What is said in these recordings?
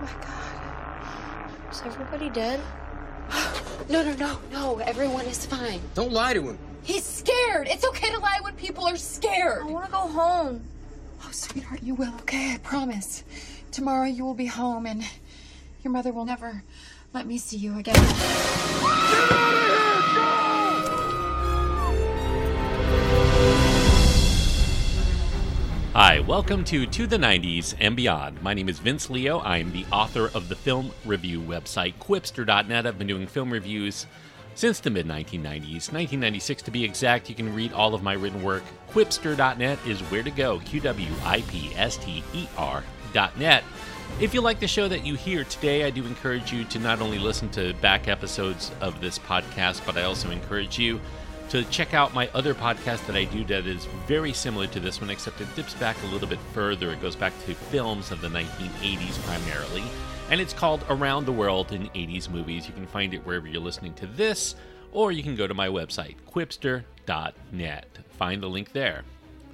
Oh my god. Is everybody dead? No, no, no, no. Everyone is fine. Don't lie to him. He's scared. It's okay to lie when people are scared. I want to go home. Oh, sweetheart, you will, okay? I promise. Tomorrow you will be home and your mother will never let me see you again. Hi, welcome to To the 90s and Beyond. My name is Vince Leo. I'm the author of the film review website, Qwipster.net. I've been doing film reviews since the mid 1990s, 1996 to be exact. You can read all of my written work. Qwipster.net is where to go, Q W I P S T E R.net. If you like the show that you hear today, I do encourage you to not only listen to back episodes of this podcast, but I also encourage you to check out my other podcast that I do that is very similar to this one, except it dips back a little bit further. It goes back to films of the 1980s primarily, and it's called Around the World in 80s Movies. You can find it wherever you're listening to this, or you can go to my website, qwipster.net. Find the link there.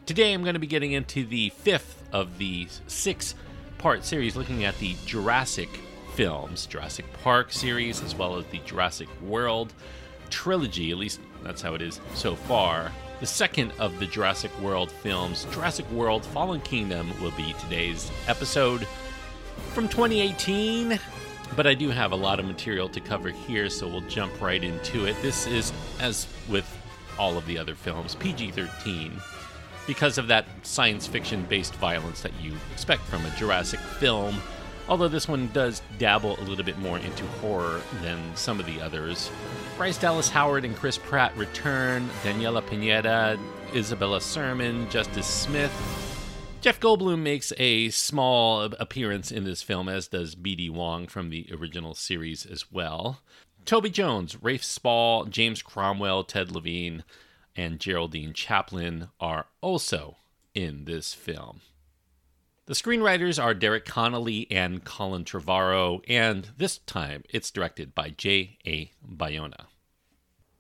Today I'm going to be getting into the fifth of the six part series looking at the Jurassic films, Jurassic Park series, as well as the Jurassic World trilogy, at least that's how it is so far. The second of the Jurassic World films, Jurassic World Fallen Kingdom, will be today's episode from 2018. But I do have a lot of material to cover here, so we'll jump right into it. This is, as with all of the other films, PG 13 because of that science fiction based violence that you expect from a Jurassic film. Although this one does dabble a little bit more into horror than some of the others. Bryce Dallas Howard and Chris Pratt return, Daniella Pineda, Isabella Sermon, Justice Smith. Jeff Goldblum makes a small appearance in this film, as does B.D. Wong from the original series as well. Toby Jones, Rafe Spall, James Cromwell, Ted Levine, and Geraldine Chaplin are also in this film. The screenwriters are Derek Connolly and Colin Trevorrow, and this time it's directed by J.A. Bayona.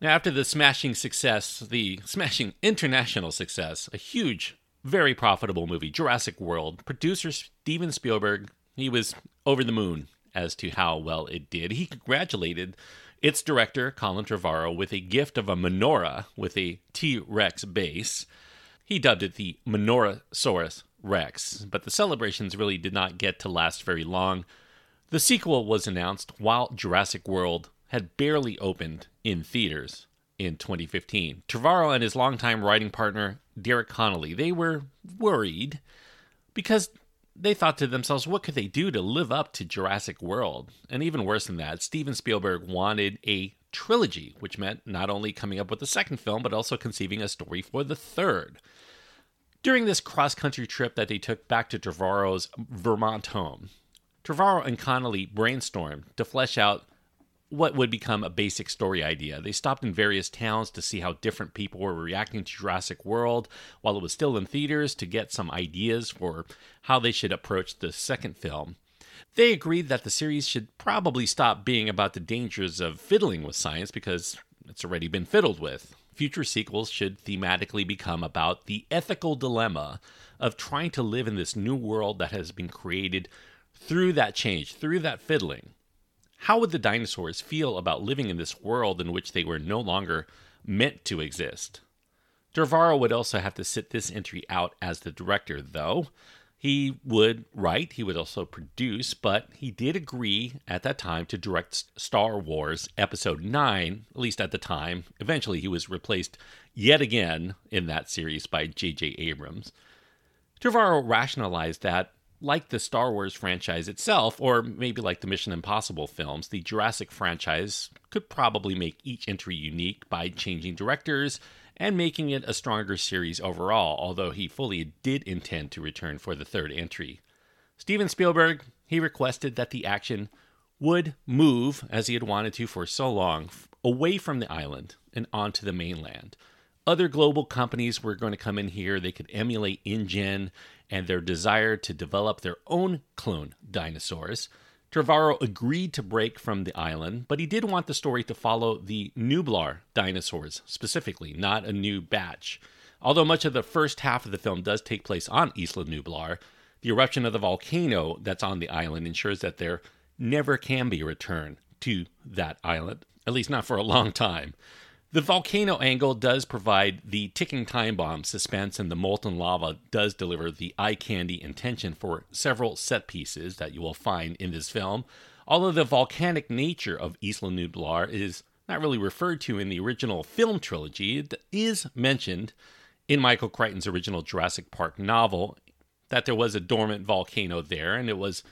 Now, after the smashing success, the smashing international success, a huge, very profitable movie, Jurassic World, producer Steven Spielberg, he was over the moon as to how well it did. He congratulated its director, Colin Trevorrow, with a gift of a menorah with a T Rex base. He dubbed it the Menorahsaurus Rex, but the celebrations really did not get to last very long. The sequel was announced while Jurassic World had barely opened in theaters in 2015. Trevorrow and his longtime writing partner, Derek Connolly, they were worried because they thought to themselves, what could they do to live up to Jurassic World? And even worse than that, Steven Spielberg wanted a trilogy, which meant not only coming up with the second film, but also conceiving a story for the third. During this cross country trip that they took back to Trevorrow's Vermont home, Trevorrow and Connolly brainstormed to flesh out what would become a basic story idea. They stopped in various towns to see how different people were reacting to Jurassic World while it was still in theaters to get some ideas for how they should approach the second film. They agreed that the series should probably stop being about the dangers of fiddling with science because it's already been fiddled with. Future sequels should thematically become about the ethical dilemma of trying to live in this new world that has been created through that change, through that fiddling. How would the dinosaurs feel about living in this world in which they were no longer meant to exist? Trevorrow would also have to sit this entry out as the director, though. He would write, he would also produce, but he did agree at that time to direct Star Wars Episode 9, at least at the time. Eventually, he was replaced yet again in that series by J.J. Abrams. Trevorrow rationalized that like the Star Wars franchise itself, or maybe like the Mission Impossible films, the Jurassic franchise could probably make each entry unique by changing directors and making it a stronger series overall, although he fully did intend to return for the third entry. Steven Spielberg, he requested that the action would move, as he had wanted to for so long, away from the island and onto the mainland. Other global companies were going to come in here. They could emulate InGen and their desire to develop their own clone dinosaurs. Trevorrow agreed to break from the island, but he did want the story to follow the Nublar dinosaurs specifically, not a new batch. Although much of the first half of the film does take place on Isla Nublar, The eruption of the volcano that's on the island ensures that there never can be a return to that island, at least not for a long time. The volcano angle does provide the ticking time bomb suspense, and the molten lava does deliver the eye candy intention for several set pieces that you will find in this film. Although the volcanic nature of Isla Nublar is not really referred to in the original film trilogy, it is mentioned in Michael Crichton's original Jurassic Park novel that there was a dormant volcano there, and it was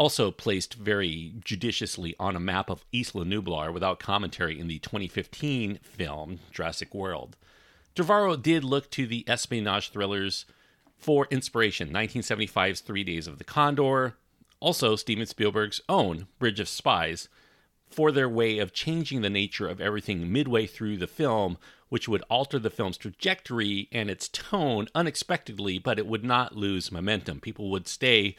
also placed very judiciously on a map of Isla Nublar without commentary in the 2015 film Jurassic World. Trevorrow did look to the espionage thrillers for inspiration 1975's Three Days of the Condor, also Steven Spielberg's own Bridge of Spies, for their way of changing the nature of everything midway through the film, which would alter the film's trajectory and its tone unexpectedly, but it would not lose momentum. People would stay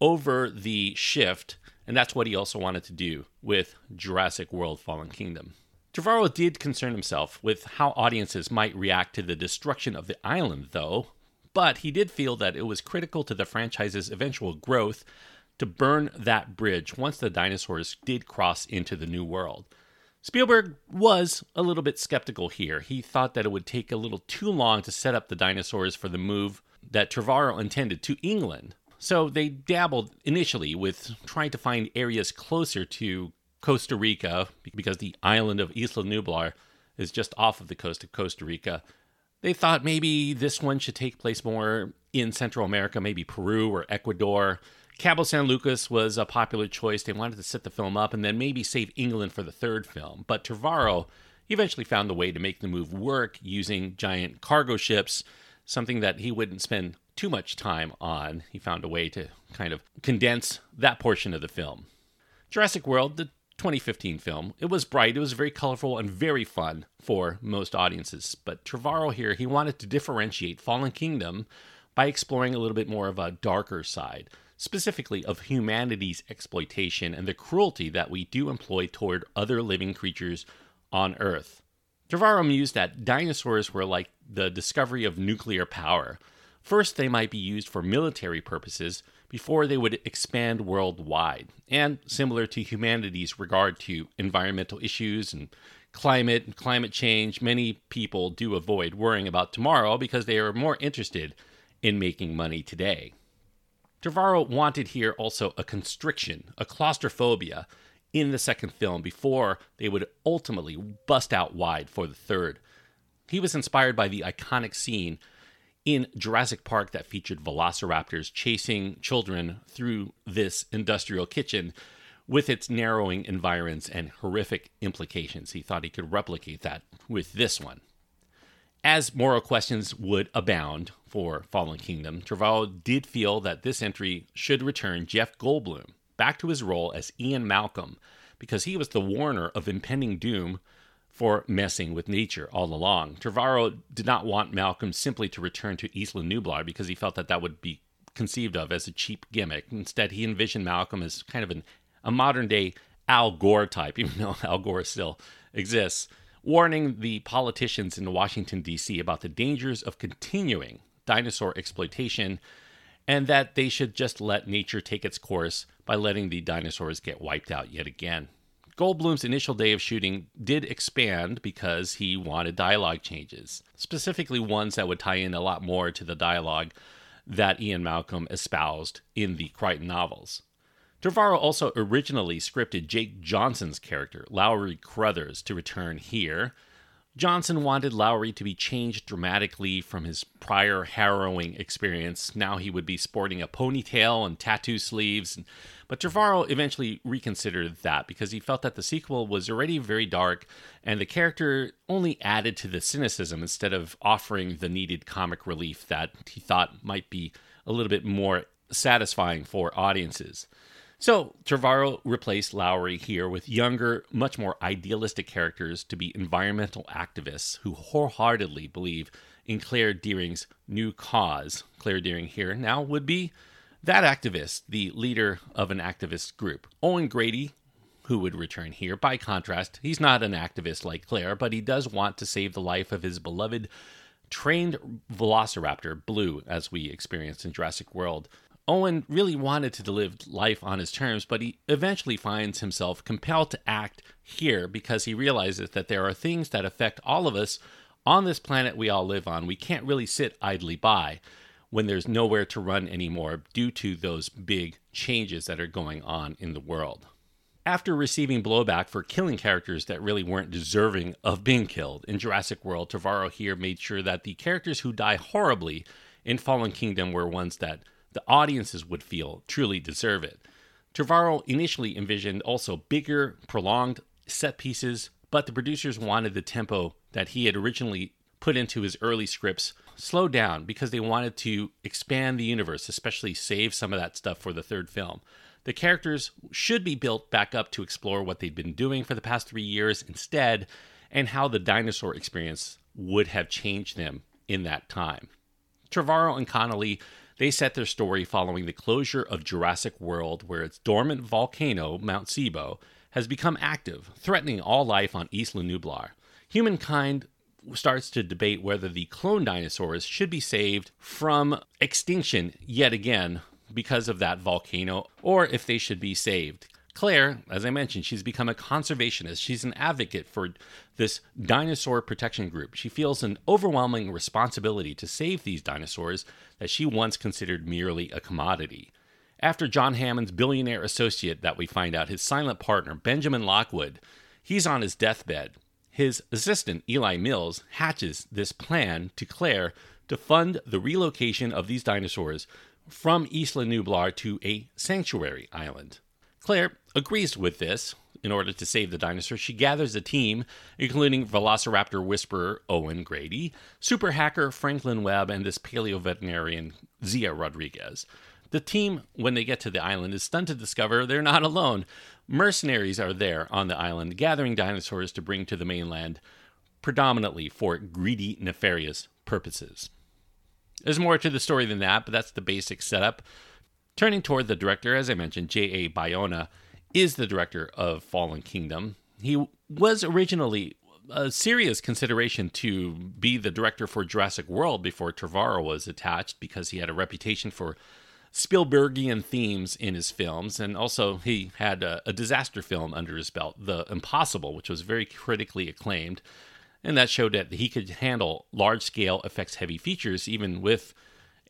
over the shift, and that's what he also wanted to do with Jurassic World Fallen Kingdom. Trevorrow did concern himself with how audiences might react to the destruction of the island, though, but he did feel that it was critical to the franchise's eventual growth to burn that bridge once the dinosaurs did cross into the new world. Spielberg was a little bit skeptical here. He thought that it would take a little too long to set up the dinosaurs for the move that Trevorrow intended to England, so they dabbled initially with trying to find areas closer to Costa Rica because the island of Isla Nublar is just off of the coast of Costa Rica. They thought maybe this one should take place more in Central America, maybe Peru or Ecuador. Cabo San Lucas was a popular choice. They wanted to set the film up and then maybe save England for the third film. But Trevorrow eventually found a way to make the move work using giant cargo ships, something that he wouldn't spend too much time on. He found a way to kind of condense that portion of the film. Jurassic World, the 2015 film, it was bright, it was very colorful, and very fun for most audiences. But Trevorrow here, he wanted to differentiate Fallen Kingdom by exploring a little bit more of a darker side, specifically of humanity's exploitation and the cruelty that we do employ toward other living creatures on Earth. Trevorrow mused that dinosaurs were like the discovery of nuclear power. First, they might be used for military purposes before they would expand worldwide. And similar to humanity's regard to environmental issues and climate and climate change, many people do avoid worrying about tomorrow because they are more interested in making money today. Trevorrow wanted here also a constriction, a claustrophobia in the second film before they would ultimately bust out wide for the third. He was inspired by the iconic scene in Jurassic Park that featured velociraptors chasing children through this industrial kitchen with its narrowing environs and horrific implications. He thought he could replicate that with this one. As moral questions would abound for Fallen Kingdom, Trevorrow did feel that this entry should return Jeff Goldblum back to his role as Ian Malcolm because he was the warner of impending doom for messing with nature all along. Trevorrow did not want Malcolm simply to return to Isla Nublar because he felt that that would be conceived of as a cheap gimmick. Instead, he envisioned Malcolm as kind of an, a modern day Al Gore type, even though Al Gore still exists, warning the politicians in Washington, D.C. about the dangers of continuing dinosaur exploitation and that they should just let nature take its course by letting the dinosaurs get wiped out yet again. Goldblum's initial day of shooting did expand because he wanted dialogue changes, specifically ones that would tie in a lot more to the dialogue that Ian Malcolm espoused in the Crichton novels. Trevorrow also originally scripted Jake Johnson's character, Lowery Cruthers, to return here, Johnson wanted Lowery to be changed dramatically from his prior harrowing experience. Now he would be sporting a ponytail and tattoo sleeves. But Trevorrow eventually reconsidered that because he felt that the sequel was already very dark and the character only added to the cynicism instead of offering the needed comic relief that he thought might be a little bit more satisfying for audiences. So Trevorrow replaced Lowery here with younger, much more idealistic characters to be environmental activists who wholeheartedly believe in Claire Dearing's new cause. Claire Deering here now would be that activist, the leader of an activist group. Owen Grady, who would return here. By contrast, he's not an activist like Claire, but he does want to save the life of his beloved trained velociraptor, Blue, as we experienced in Jurassic World Owen really wanted to live life on his terms, but he eventually finds himself compelled to act here because he realizes that there are things that affect all of us on this planet we all live on. We can't really sit idly by when there's nowhere to run anymore due to those big changes that are going on in the world. After receiving blowback for killing characters that really weren't deserving of being killed in Jurassic World, Trevorrow here made sure that the characters who die horribly in Fallen Kingdom were ones that the audiences would feel truly deserve it. Trevorrow initially envisioned also bigger, prolonged set pieces, but the producers wanted the tempo that he had originally put into his early scripts slow down because they wanted to expand the universe, especially save some of that stuff for the third film. The characters should be built back up to explore what they'd been doing for the past three years instead, and how the dinosaur experience would have changed them in that time. Trevorrow and Connolly they set their story following the closure of Jurassic World, where its dormant volcano, Mount Sibo, has become active, threatening all life on Isla Nublar. Humankind starts to debate whether the clone dinosaurs should be saved from extinction yet again because of that volcano, or if they should be saved. Claire, as I mentioned, she's become a conservationist. She's an advocate for this dinosaur protection group. She feels an overwhelming responsibility to save these dinosaurs that she once considered merely a commodity. After John Hammond's billionaire associate, that we find out, his silent partner, Benjamin Lockwood, he's on his deathbed. His assistant, Eli Mills, hatches this plan to Claire to fund the relocation of these dinosaurs from Isla Nublar to a sanctuary island. Claire agrees with this. In order to save the dinosaur, she gathers a team, including Velociraptor whisperer Owen Grady, super hacker Franklin Webb, and this paleo veterinarian Zia Rodriguez. The team, when they get to the island, is stunned to discover they're not alone. Mercenaries are there on the island, gathering dinosaurs to bring to the mainland, predominantly for greedy, nefarious purposes. There's more to the story than that, but that's the basic setup. Turning toward the director, as I mentioned, J.A. Bayona is the director of Fallen Kingdom. He was originally a serious consideration to be the director for Jurassic World before Trevorrow was attached because he had a reputation for Spielbergian themes in his films, and also he had a, a, disaster film under his belt, The Impossible, which was very critically acclaimed, and that showed that he could handle large scale effects heavy features even with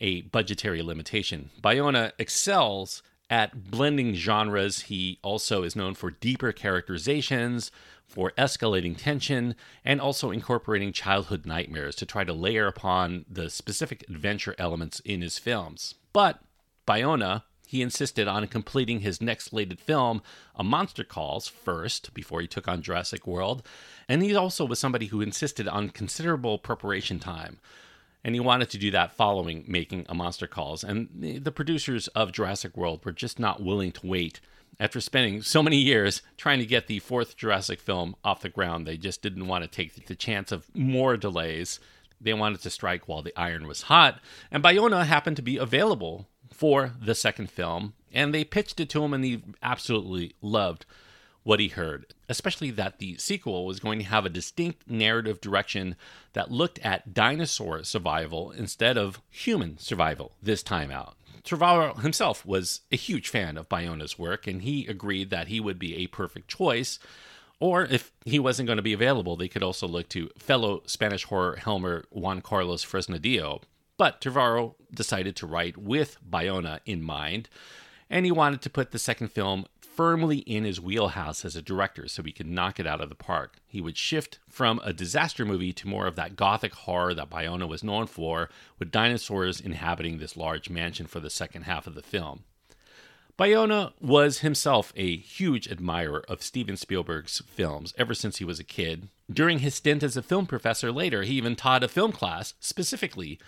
a budgetary limitation. Bayona excels at blending genres. He also is known for deeper characterizations, for escalating tension, and also incorporating childhood nightmares to try to layer upon the specific adventure elements in his films. But Bayona, he insisted on completing his next slated film, A Monster Calls, first before he took on Jurassic World. And he also was somebody who insisted on considerable preparation time and he wanted to do that following making a monster calls. And the producers of jurassic world were just not willing to wait. After spending so many years trying to get the fourth jurassic film off the ground they just didn't want to take the chance of more delays. They wanted to strike while the iron was hot. And bayona happened to be available for the second film. And they pitched it to him and he absolutely loved what he heard, especially that the sequel was going to have a distinct narrative direction that looked at dinosaur survival instead of human survival this time out. Trevorrow himself was a huge fan of Bayona's work, and he agreed that he would be a perfect choice. Or if he wasn't going to be available, they could also look to fellow Spanish horror helmer Juan Carlos Fresnadillo. But Trevorrow decided to write with Bayona in mind, and he wanted to put the second film firmly in his wheelhouse as a director so he could knock it out of the park. He would shift from a disaster movie to more of that gothic horror that Bayona was known for, with dinosaurs inhabiting this large mansion for the second half of the film. Bayona was himself a huge admirer of Steven Spielberg's films ever since he was a kid. During his stint as a film professor later, he even taught a film class specifically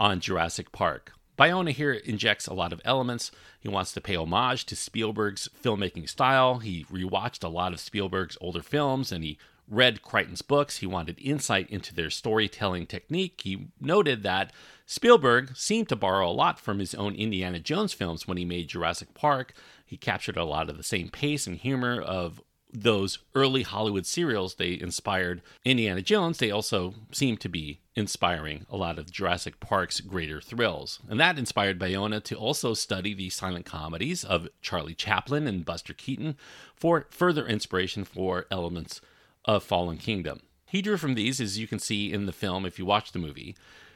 on Jurassic Park. Bayona here injects a lot of elements. He wants to pay homage to Spielberg's filmmaking style. He rewatched a lot of Spielberg's older films and he read Crichton's books. He wanted insight into their storytelling technique. He noted that Spielberg seemed to borrow a lot from his own Indiana Jones films when he made Jurassic Park. He captured a lot of the same pace and humor of those early Hollywood serials, they inspired Indiana Jones. They also seem to be inspiring a lot of Jurassic Park's greater thrills. And that inspired Bayona to also study the silent comedies of Charlie Chaplin and Buster Keaton for further inspiration for elements of Fallen Kingdom. He drew from these, as you can see in the film if you watch the movie,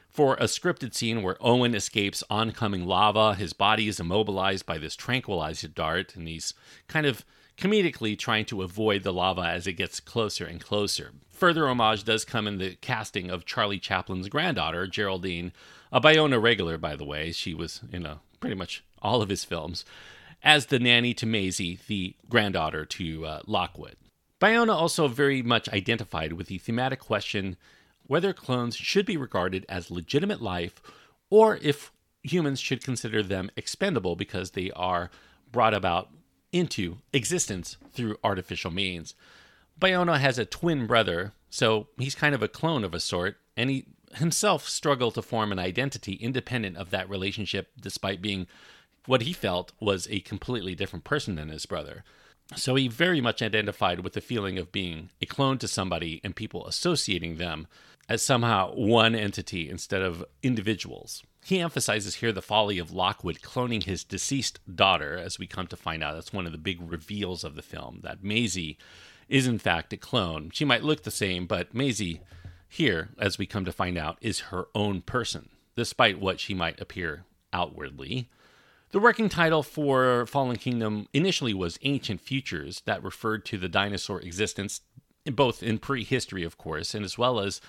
for a scripted scene where Owen escapes oncoming lava. His body is immobilized by this tranquilizer dart, and he's kind of comedically trying to avoid the lava as it gets closer and closer. Further homage does come in the casting of Charlie Chaplin's granddaughter, Geraldine, a Bayona regular, by the way. She was in a, pretty much all of his films, as the nanny to Maisie, the granddaughter to uh, Lockwood. Bayona also very much identified with the thematic question whether clones should be regarded as legitimate life or if humans should consider them expendable because they are brought about into existence through artificial means. Bayona has a twin brother, so he's kind of a clone of a sort, and he himself struggled to form an identity independent of that relationship despite being what he felt was a completely different person than his brother. So he very much identified with the feeling of being a clone to somebody and people associating them as somehow one entity instead of individuals. He emphasizes here the folly of Lockwood cloning his deceased daughter, as we come to find out. That's one of the big reveals of the film that Maisie is, in fact, a clone. She might look the same, but Maisie, here, as we come to find out, is her own person, despite what she might appear outwardly. The working title for Fallen Kingdom initially was Ancient Futures, that referred to the dinosaur existence, both in prehistory, of course, and as well as,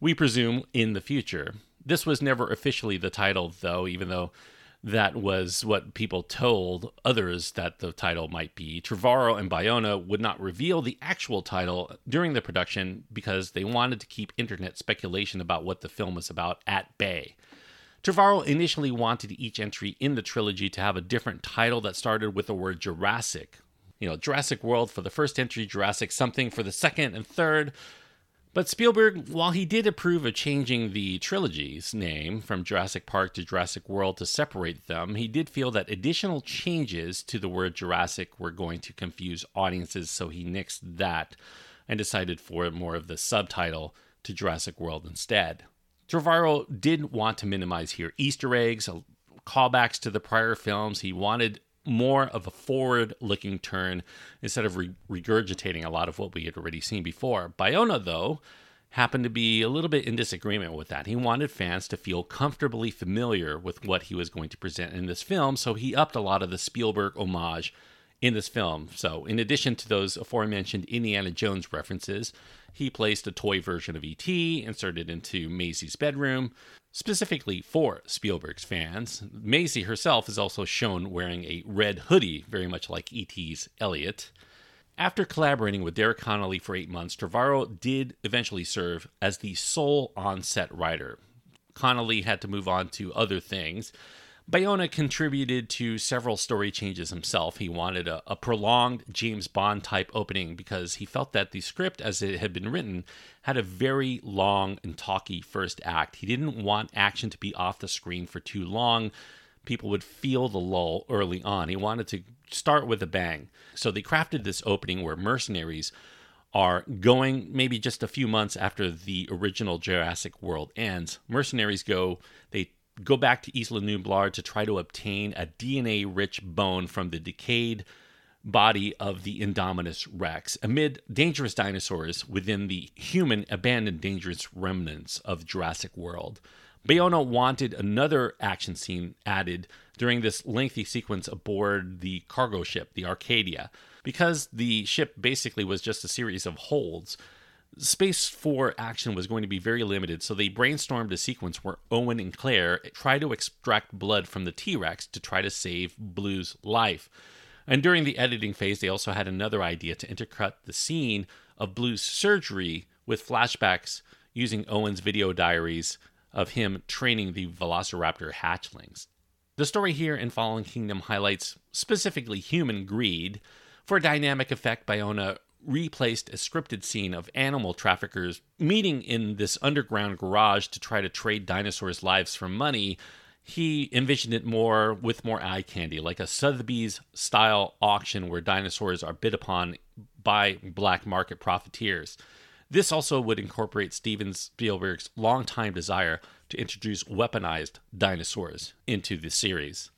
we presume, in the future. This was never officially the title, though, even though that was what people told others that the title might be. Trevorrow and Bayona would not reveal the actual title during the production because they wanted to keep internet speculation about what the film was about at bay. Trevorrow initially wanted each entry in the trilogy to have a different title that started with the word Jurassic. You know, Jurassic World for the first entry, Jurassic something for the second and third. But Spielberg, while he did approve of changing the trilogy's name from Jurassic Park to Jurassic World to separate them, he did feel that additional changes to the word Jurassic were going to confuse audiences, so he nixed that and decided for more of the subtitle to Jurassic World instead. Trevorrow didn't want to minimize here Easter eggs, callbacks to the prior films. He wanted more of a forward looking turn instead of re- regurgitating a lot of what we had already seen before. Bayona, though, happened to be a little bit in disagreement with that. He wanted fans to feel comfortably familiar with what he was going to present in this film, so he upped a lot of the Spielberg homage in this film. So, in addition to those aforementioned Indiana Jones references, he placed a toy version of E.T. inserted into Maisie's bedroom, specifically for Spielberg's fans. Maisie herself is also shown wearing a red hoodie, very much like E.T.'s Elliott. After collaborating with Derek Connolly for eight months, Trevorrow did eventually serve as the sole on set writer. Connolly had to move on to other things, Bayona contributed to several story changes himself. He wanted a, a, prolonged James Bond type opening because he felt that the script, as it had been written, had a very long and talky first act. He didn't want action to be off the screen for too long. People would feel the lull early on. He wanted to start with a bang. So they crafted this opening where mercenaries are going maybe just a few months after the original Jurassic World ends. Mercenaries go, they go back to Isla Nublar to try to obtain a DNA rich bone from the decayed body of the Indominus Rex amid dangerous dinosaurs within the human abandoned dangerous remnants of Jurassic World. Bayona wanted another action scene added during this lengthy sequence aboard the cargo ship, the Arcadia. Because the ship basically was just a series of holds, space for action was going to be very limited, so they brainstormed a sequence where Owen and Claire try to extract blood from the T Rex to try to save Blue's life. And during the editing phase, they also had another idea to intercut the scene of Blue's surgery with flashbacks using Owen's video diaries of him training the Velociraptor hatchlings. The story here in Fallen Kingdom highlights specifically human greed. For dynamic effect, Bayona replaced a scripted scene of animal traffickers meeting in this underground garage to try to trade dinosaurs' lives for money. He envisioned it more with more eye candy, like a Sotheby's style auction where dinosaurs are bid upon by black market profiteers. This also would incorporate Steven Spielberg's longtime desire to introduce weaponized dinosaurs into the series.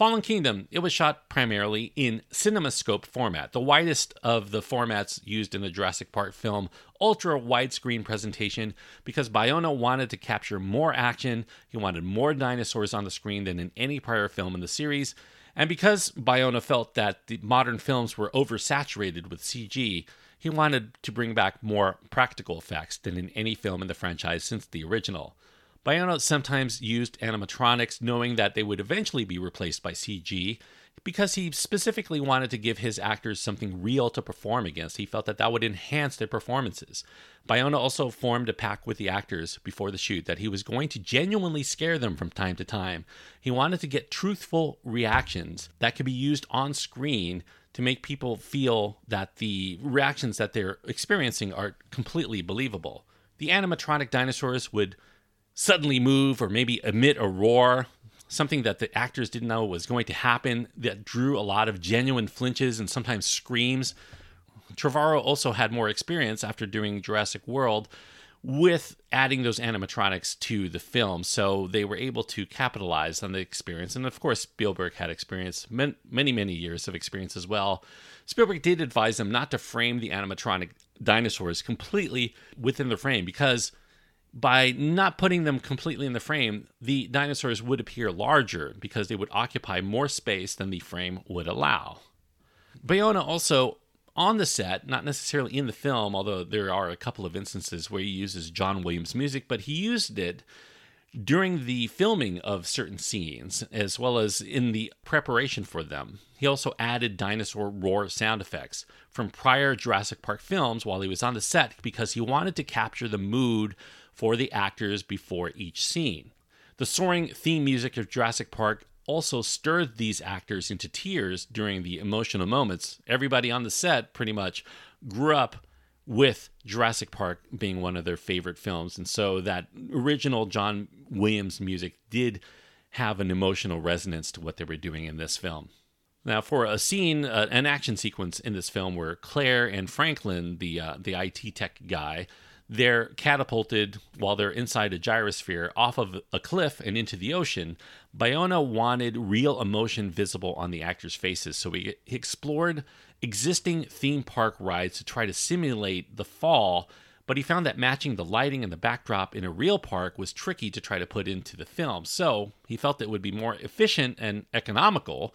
Fallen Kingdom, it was shot primarily in CinemaScope format, the widest of the formats used in the Jurassic Park film, ultra widescreen presentation, because Bayona wanted to capture more action, he wanted more dinosaurs on the screen than in any prior film in the series, and because Bayona felt that the modern films were oversaturated with CG, he wanted to bring back more practical effects than in any film in the franchise since the original. Bayona sometimes used animatronics, knowing that they would eventually be replaced by CG, because he specifically wanted to give his actors something real to perform against. He felt that that would enhance their performances. Bayona also formed a pact with the actors before the shoot that he was going to genuinely scare them from time to time. He wanted to get truthful reactions that could be used on screen to make people feel that the reactions that they're experiencing are completely believable. The animatronic dinosaurs would suddenly move or maybe emit a roar, something that the actors didn't know was going to happen that drew a lot of genuine flinches and sometimes screams. Trevorrow also had more experience after doing Jurassic World with adding those animatronics to the film. So they were able to capitalize on the experience. And of course, Spielberg had experience, many, many years of experience as well. Spielberg did advise them not to frame the animatronic dinosaurs completely within the frame because by not putting them completely in the frame, the dinosaurs would appear larger because they would occupy more space than the frame would allow. Bayona also on the set, not necessarily in the film, although there are a couple of instances where he uses John Williams music, but he used it during the filming of certain scenes as well as in the preparation for them. He also added dinosaur roar sound effects from prior Jurassic Park films while he was on the set because he wanted to capture the mood for the actors before each scene. The soaring theme music of Jurassic Park also stirred these actors into tears during the emotional moments. Everybody on the set pretty much grew up with Jurassic Park being one of their favorite films. And so that original John Williams music did have an emotional resonance to what they were doing in this film. Now, for a scene, uh, an action sequence in this film where Claire and Franklin, the uh, the IT tech guy, they're catapulted while they're inside a gyrosphere off of a cliff and into the ocean. Bayona wanted real emotion visible on the actors' faces, so he explored existing theme park rides to try to simulate the fall, but he found that matching the lighting and the backdrop in a real park was tricky to try to put into the film. So he felt it would be more efficient and economical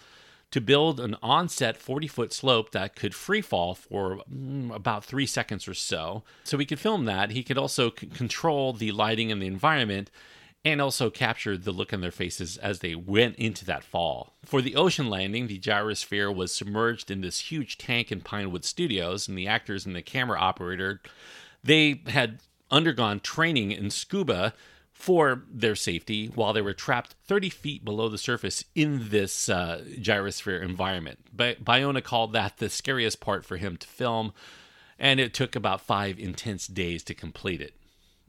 to build an onset 40 foot slope that could free fall for mm, about three seconds or so. So he could film that. He could also c- control the lighting and the environment and also capture the look on their faces as they went into that fall. For the ocean landing, the gyrosphere was submerged in this huge tank in Pinewood Studios, and the actors and the camera operator they had undergone training in scuba for their safety while they were trapped 30 feet below the surface in this uh, gyrosphere environment. But Bayona called that the scariest part for him to film, and it took about five intense days to complete it.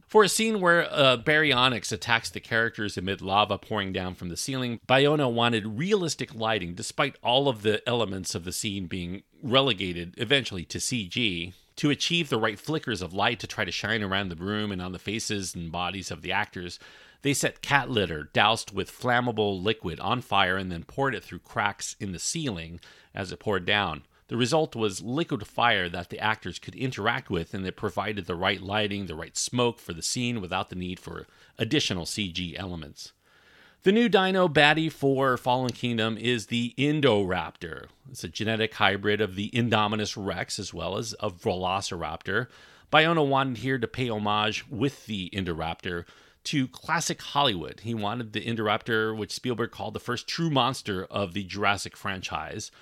For a scene where uh, baryonyx attacks the characters amid lava pouring down from the ceiling, Bayona wanted realistic lighting despite all of the elements of the scene being relegated eventually to CG to achieve the right flickers of light to try to shine around the room and on the faces and bodies of the actors, they set cat litter doused with flammable liquid on fire and then poured it through cracks in the ceiling as it poured down. The result was liquid fire that the actors could interact with, and it provided the right lighting, the right smoke for the scene without the need for additional CG elements. The new dino baddie for Fallen Kingdom is the Indoraptor. It's a genetic hybrid of the Indominus Rex as well as a Velociraptor. Bayona wanted here to pay homage with the Indoraptor to classic Hollywood. He wanted the Indoraptor, which Spielberg called the first true monster of the Jurassic franchise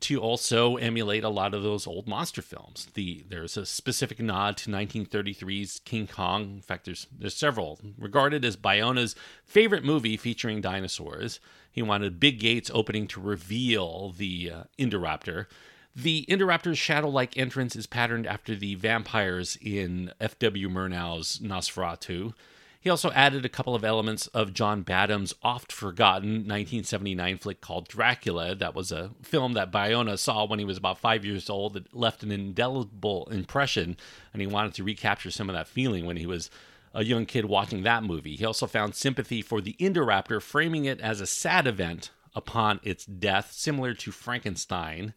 to also emulate a lot of those old monster films. The there's a specific nod to 1933's King Kong. In fact, there's there's several regarded as Bayona's favorite movie featuring dinosaurs. He wanted big gates opening to reveal the uh, Indoraptor. The Indoraptor's shadow-like entrance is patterned after the vampires in F.W. Murnau's Nosferatu. He also added a couple of elements of John Badham's oft forgotten 1979 flick called Dracula. That was a film that Bayona saw when he was about five years old. It left an indelible impression, and he wanted to recapture some of that feeling when he was a young kid watching that movie. He also found sympathy for the Indoraptor, framing it as a sad event upon its death, similar to Frankenstein.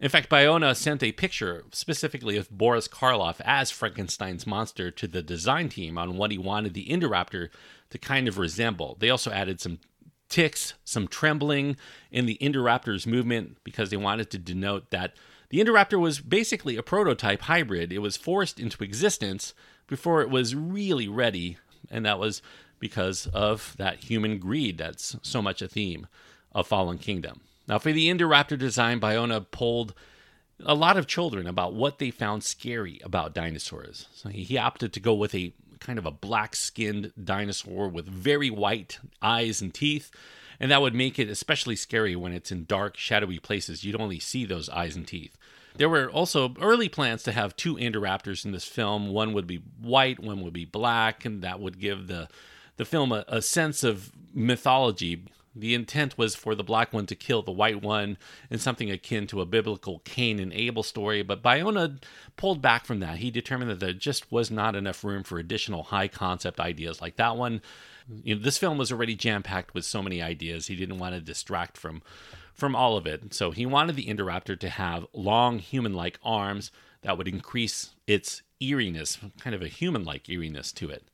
In fact, Bayona sent a picture specifically of Boris Karloff as Frankenstein's monster to the design team on what he wanted the Indoraptor to kind of resemble. They also added some ticks, some trembling in the Indoraptor's movement because they wanted to denote that the Indoraptor was basically a prototype hybrid. It was forced into existence before it was really ready, and that was because of that human greed that's so much a theme of Fallen Kingdom. Now, for the Indoraptor design, Bayona polled a lot of children about what they found scary about dinosaurs. So he opted to go with a kind of a black skinned dinosaur with very white eyes and teeth. And that would make it especially scary when it's in dark, shadowy places. You'd only see those eyes and teeth. There were also early plans to have two Indoraptors in this film. One would be white, one would be black, and that would give the the film a, a sense of mythology. The intent was for the black one to kill the white one in something akin to a biblical Cain and Abel story, but Bayona pulled back from that. He determined that there just was not enough room for additional high concept ideas like that one. You know, this film was already jam packed with so many ideas. He didn't want to distract from from all of it. So he wanted the Indoraptor to have long human like arms that would increase its eeriness, kind of a human like eeriness to it.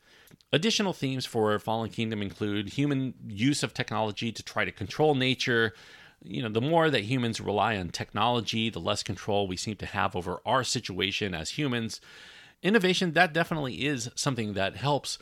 Additional themes for Fallen Kingdom include human use of technology to try to control nature. You know, the more that humans rely on technology, the less control we seem to have over our situation as humans. Innovation, that definitely is something that helps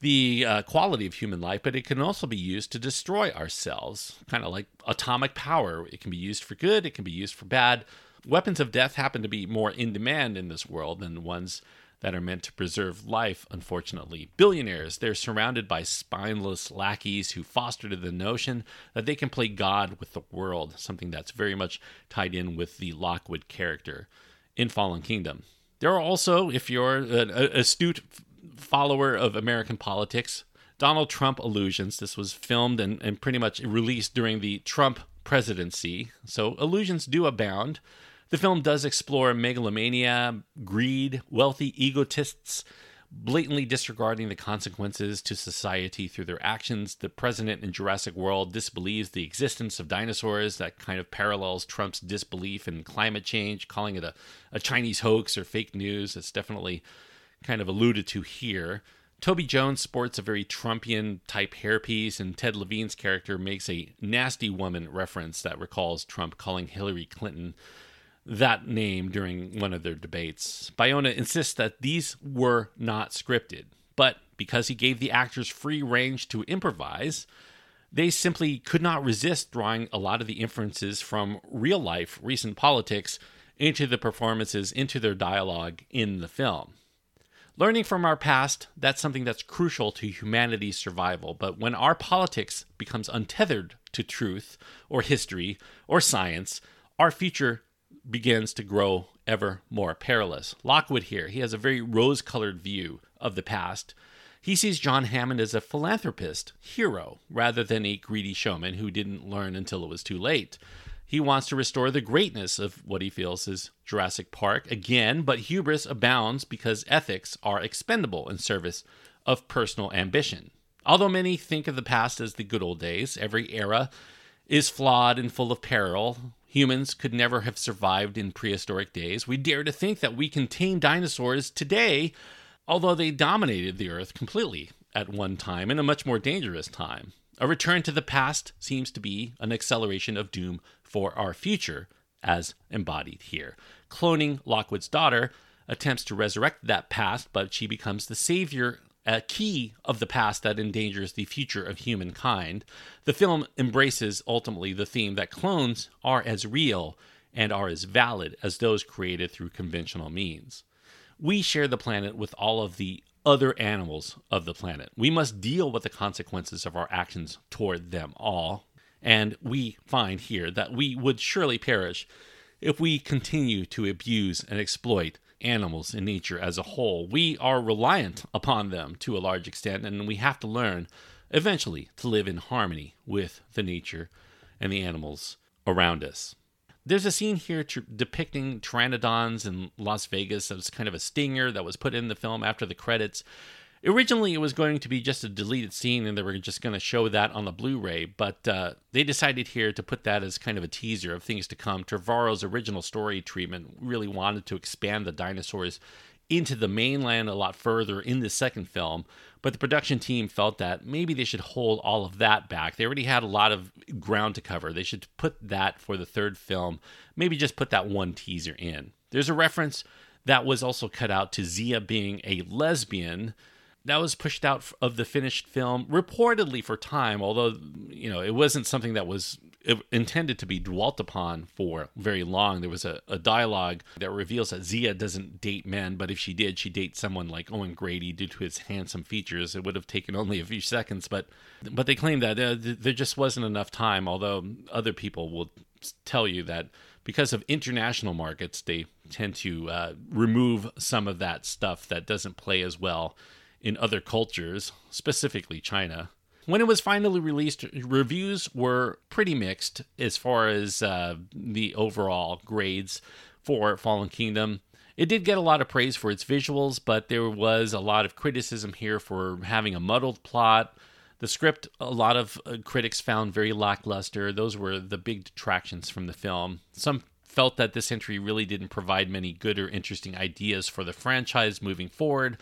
the uh, quality of human life, but it can also be used to destroy ourselves, kind of like atomic power. It can be used for good, it can be used for bad. Weapons of death happen to be more in demand in this world than ones that are meant to preserve life, unfortunately. Billionaires, they're surrounded by spineless lackeys who foster the notion that they can play God with the world, something that's very much tied in with the Lockwood character in Fallen Kingdom. There are also, if you're an astute follower of American politics, Donald Trump allusions. This was filmed and, and pretty much released during the Trump presidency, so allusions do abound. The film does explore megalomania, greed, wealthy egotists blatantly disregarding the consequences to society through their actions. The president in Jurassic World disbelieves the existence of dinosaurs. That kind of parallels Trump's disbelief in climate change, calling it a, a Chinese hoax or fake news. It's definitely kind of alluded to here. Toby Jones sports a very Trumpian type hairpiece, and Ted Levine's character makes a nasty woman reference that recalls Trump calling Hillary Clinton that name during one of their debates. Bayona insists that these were not scripted, but because he gave the actors free range to improvise, they simply could not resist drawing a lot of the inferences from real life, recent politics into the performances, into their dialogue in the film. Learning from our past, that's something that's crucial to humanity's survival. But when our politics becomes untethered to truth or history or science, our future begins to grow ever more perilous. Lockwood here, he has a very rose colored view of the past. He sees John Hammond as a philanthropist, hero, rather than a greedy showman who didn't learn until it was too late. He wants to restore the greatness of what he feels is Jurassic Park again, but hubris abounds because ethics are expendable in service of personal ambition. Although many think of the past as the good old days, every era is flawed and full of peril. Humans could never have survived in prehistoric days. We dare to think that we can tame dinosaurs today, although they dominated the Earth completely at one time in a much more dangerous time. A return to the past seems to be an acceleration of doom for our future, as embodied here. Cloning Lockwood's daughter attempts to resurrect that past, but she becomes the savior a key of the past that endangers the future of humankind. The film embraces ultimately the theme that clones are as real and are as valid as those created through conventional means. We share the planet with all of the other animals of the planet. We must deal with the consequences of our actions toward them all. And we find here that we would surely perish if we continue to abuse and exploit animals in nature as a whole. We are reliant upon them to a large extent, and we have to learn eventually to live in harmony with the nature and the animals around us. There's a scene here depicting pteranodons in Las Vegas. That was kind of a stinger that was put in the film after the credits. Originally, it was going to be just a deleted scene, and they were just going to show that on the Blu-ray. But uh, they decided here to put that as kind of a teaser of things to come. Trevorrow's original story treatment really wanted to expand the dinosaurs into the mainland a lot further in the second film, but the production team felt that maybe they should hold all of that back. They already had a lot of ground to cover. They should put that for the third film, maybe just put that one teaser in. There's a reference that was also cut out to Zia being a lesbian that was pushed out of the finished film reportedly for time although you know it wasn't something that was intended to be dwelt upon for very long. There was a, a, dialogue that reveals that Zia doesn't date men but if she did she dates someone like Owen Grady due to his handsome features. It would have taken only a few seconds but but they claim that uh, there just wasn't enough time although other people will tell you that because of international markets they tend to uh, remove some of that stuff that doesn't play as well in other cultures, specifically China. When it was finally released, reviews were pretty mixed as far as uh, the overall grades for Fallen Kingdom. It did get a lot of praise for its visuals, but there was a lot of criticism here for having a muddled plot. The script, a lot of uh, critics found very lackluster. Those were the big detractions from the film. Some felt that this entry really didn't provide many good or interesting ideas for the franchise moving forward.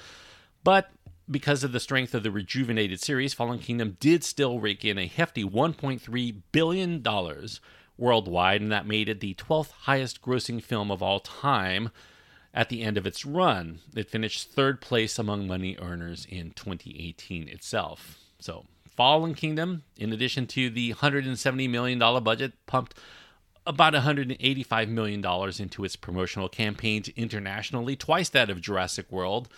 But because of the strength of the rejuvenated series, Fallen Kingdom did still rake in a hefty $1.3 billion worldwide, and that made it the 12th highest grossing film of all time at the end of its run. It finished third place among money earners in 2018 itself. So, Fallen Kingdom, in addition to the $170 million budget, pumped about $185 million into its promotional campaigns internationally, twice that of Jurassic World.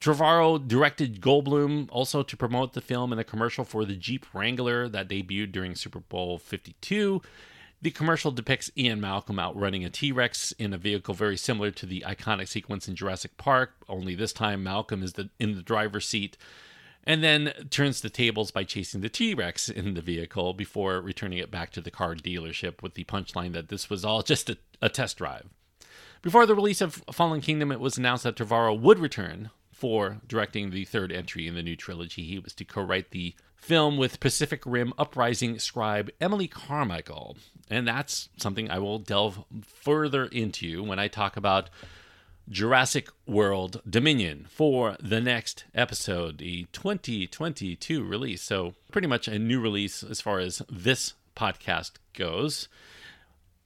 Trevorrow directed Goldblum also to promote the film in a commercial for the Jeep Wrangler that debuted during Super Bowl 52. The commercial depicts Ian Malcolm outrunning a T Rex in a vehicle very similar to the iconic sequence in Jurassic Park, only this time Malcolm is the, in the driver's seat and then turns the tables by chasing the T Rex in the vehicle before returning it back to the car dealership with the punchline that this was all just a, a test drive. Before the release of Fallen Kingdom, it was announced that Trevorrow would return for directing the third entry in the new trilogy. He was to co write the film with Pacific Rim Uprising scribe Emily Carmichael. And that's something I will delve further into when I talk about Jurassic World Dominion for the next episode, the 2022 release. So, pretty much a new release as far as this podcast goes.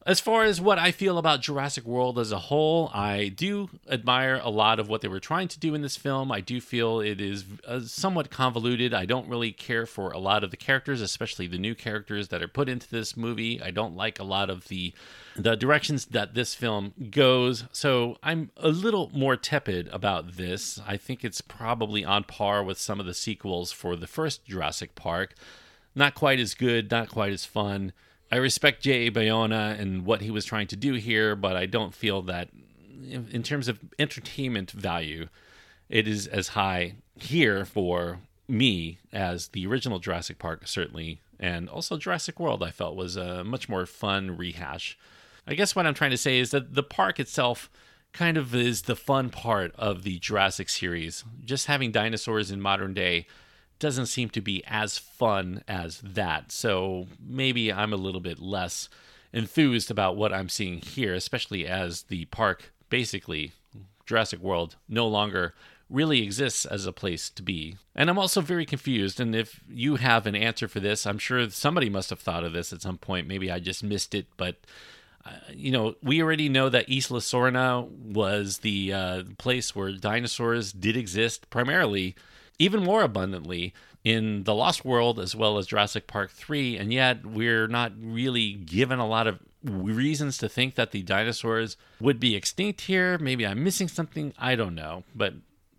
As far as what I feel about Jurassic World as a whole, I do admire a lot of what they were trying to do in this film. I do feel it is uh, somewhat convoluted. I don't really care for a lot of the characters, especially the new characters that are put into this movie. I don't like a lot of the the directions that this film goes. So I'm a little more tepid about this. I think it's probably on par with some of the sequels for the first Jurassic Park. Not quite as good, not quite as fun I respect J.A. Bayona and what he was trying to do here, but I don't feel that in terms of entertainment value, it is as high here for me as the original Jurassic Park, certainly, and also Jurassic World, I felt was a much more fun rehash. I guess what I'm trying to say is that the park itself kind of is the fun part of the Jurassic series. Just having dinosaurs in modern day doesn't seem to be as fun as that. So maybe I'm a little bit less enthused about what I'm seeing here, especially as the park basically, Jurassic World, no longer really exists as a place to be. And I'm also very confused. And if you have an answer for this, I'm sure somebody must have thought of this at some point. Maybe I just missed it, but. Uh, you know, we already know that Isla Sorna was the uh, place where dinosaurs did exist primarily even more abundantly in The Lost World as well as Jurassic Park 3, and yet we're not really given a lot of reasons to think that the dinosaurs would be extinct here. Maybe I'm missing something, I don't know, but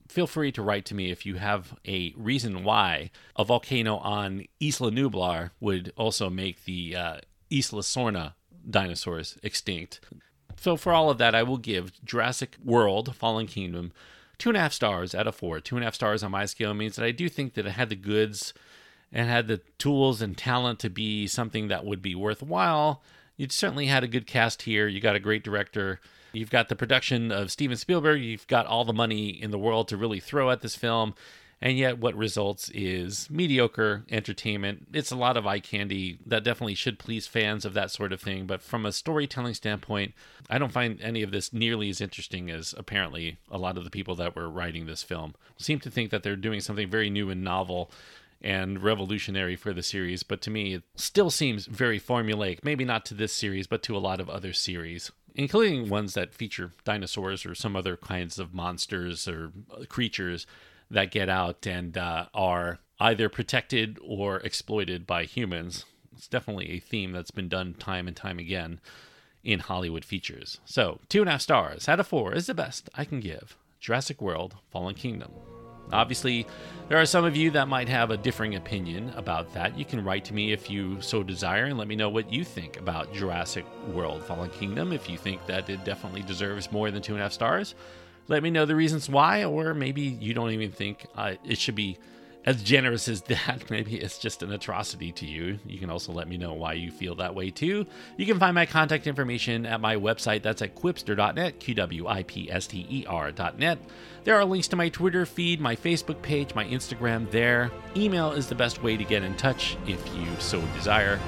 feel free to write to me if you have a reason why a volcano on Isla Nublar would also make the uh, Isla Sorna dinosaurs extinct. So, for all of that, I will give Jurassic World Fallen Kingdom two and a half stars out of four. Two and a half stars on my scale means that I do think that it had the goods and had the tools and talent to be something that would be worthwhile. You certainly had a good cast here. You got a great director. You've got the production of Steven Spielberg. You've got all the money in the world to really throw at this film. And yet, what results is mediocre entertainment. It's a lot of eye candy that definitely should please fans of that sort of thing. But from a storytelling standpoint, I don't find any of this nearly as interesting as apparently a lot of the people that were writing this film seem to think that they're doing something very new and novel and revolutionary for the series, but to me, it still seems very formulaic. Maybe not to this series, but to a lot of other series, including ones that feature dinosaurs or some other kinds of monsters or creatures that get out and uh, are either protected or exploited by humans. It's definitely a theme that's been done time and time again in Hollywood features. So, two and a half stars out of four is the best I can give Jurassic World Fallen Kingdom. Obviously, there are some of you that might have a differing opinion about that. You can write to me if you so desire and let me know what you think about Jurassic World Fallen Kingdom. If you think that it definitely deserves more than two and a half stars, let me know the reasons why, or maybe you don't even think uh, it should be as generous as that. Maybe it's just an atrocity to you. You can also let me know why you feel that way too. You can find my contact information at my website. That's at qwipster.net, Q W I P S T E R.net. There are links to my Twitter feed, my Facebook page, my Instagram there. Email is the best way to get in touch if you so desire.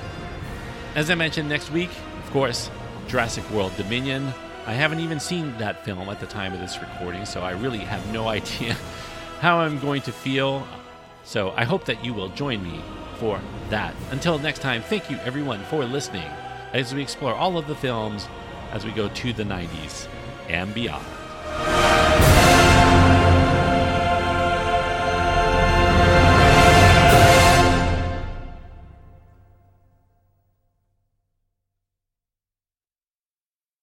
As I mentioned, next week, of course, Jurassic World Dominion. I haven't even seen that film at the time of this recording, so I really have no idea how I'm going to feel. So I hope that you will join me for that. Until next time, thank you everyone for listening as we explore all of the films as we go to the 90s and beyond.